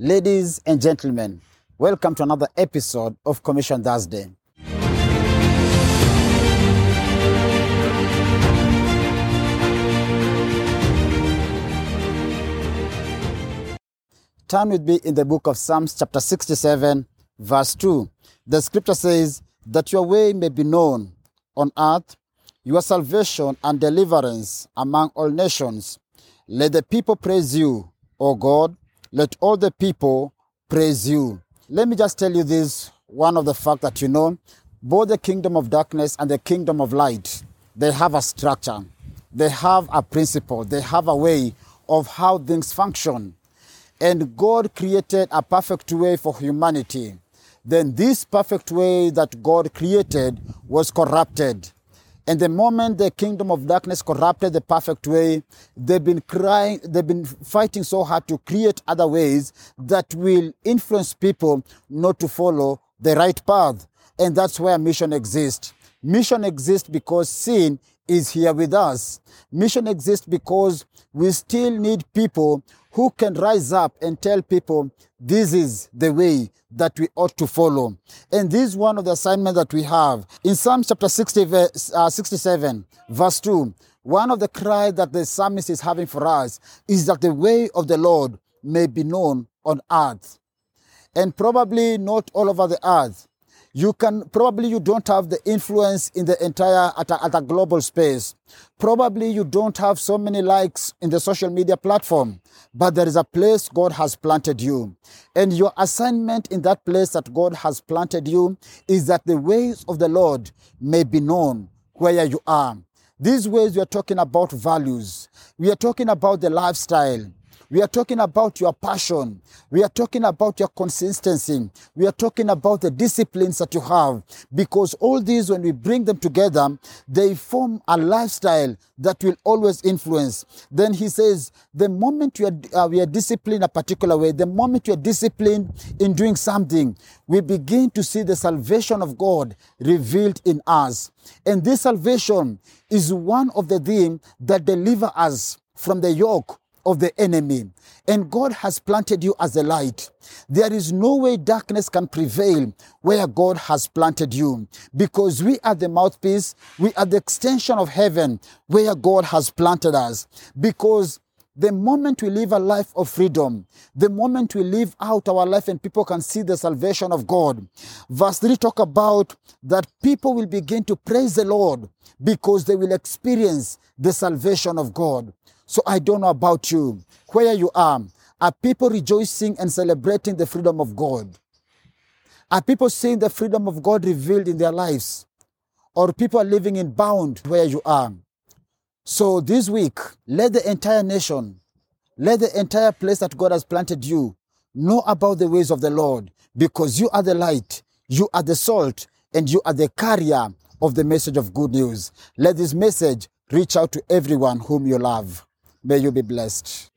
Ladies and gentlemen, welcome to another episode of Commission Thursday. Turn with me in the book of Psalms, chapter 67, verse 2. The scripture says, That your way may be known on earth, your salvation and deliverance among all nations. Let the people praise you, O God. Let all the people praise you. Let me just tell you this one of the fact that you know, both the kingdom of darkness and the kingdom of light, they have a structure, they have a principle, they have a way of how things function. And God created a perfect way for humanity. Then this perfect way that God created was corrupted. And the moment the kingdom of darkness corrupted the perfect way, they've been crying, they've been fighting so hard to create other ways that will influence people not to follow the right path. And that's where mission exists. Mission exists because sin is here with us. Mission exists because we still need people who can rise up and tell people this is the way that we ought to follow. And this is one of the assignments that we have. In Psalm chapter 60, verse, uh, 67, verse 2, one of the cries that the psalmist is having for us is that the way of the Lord may be known on earth. And probably not all over the earth you can probably you don't have the influence in the entire at a, at a global space. Probably you don't have so many likes in the social media platform but there is a place god has planted you. And your assignment in that place that god has planted you is that the ways of the lord may be known where you are. These ways we are talking about values. We are talking about the lifestyle we are talking about your passion. We are talking about your consistency. We are talking about the disciplines that you have. Because all these, when we bring them together, they form a lifestyle that will always influence. Then he says, the moment you are, uh, we are disciplined a particular way, the moment you are disciplined in doing something, we begin to see the salvation of God revealed in us. And this salvation is one of the things that deliver us from the yoke of the enemy. And God has planted you as a light. There is no way darkness can prevail where God has planted you because we are the mouthpiece, we are the extension of heaven where God has planted us. Because the moment we live a life of freedom, the moment we live out our life and people can see the salvation of God. Verse 3 talk about that people will begin to praise the Lord because they will experience the salvation of God. So I don't know about you, where you are. Are people rejoicing and celebrating the freedom of God? Are people seeing the freedom of God revealed in their lives? Or people are living in bound where you are? So this week, let the entire nation, let the entire place that God has planted you know about the ways of the Lord because you are the light, you are the salt, and you are the carrier of the message of good news. Let this message reach out to everyone whom you love. May you be blessed.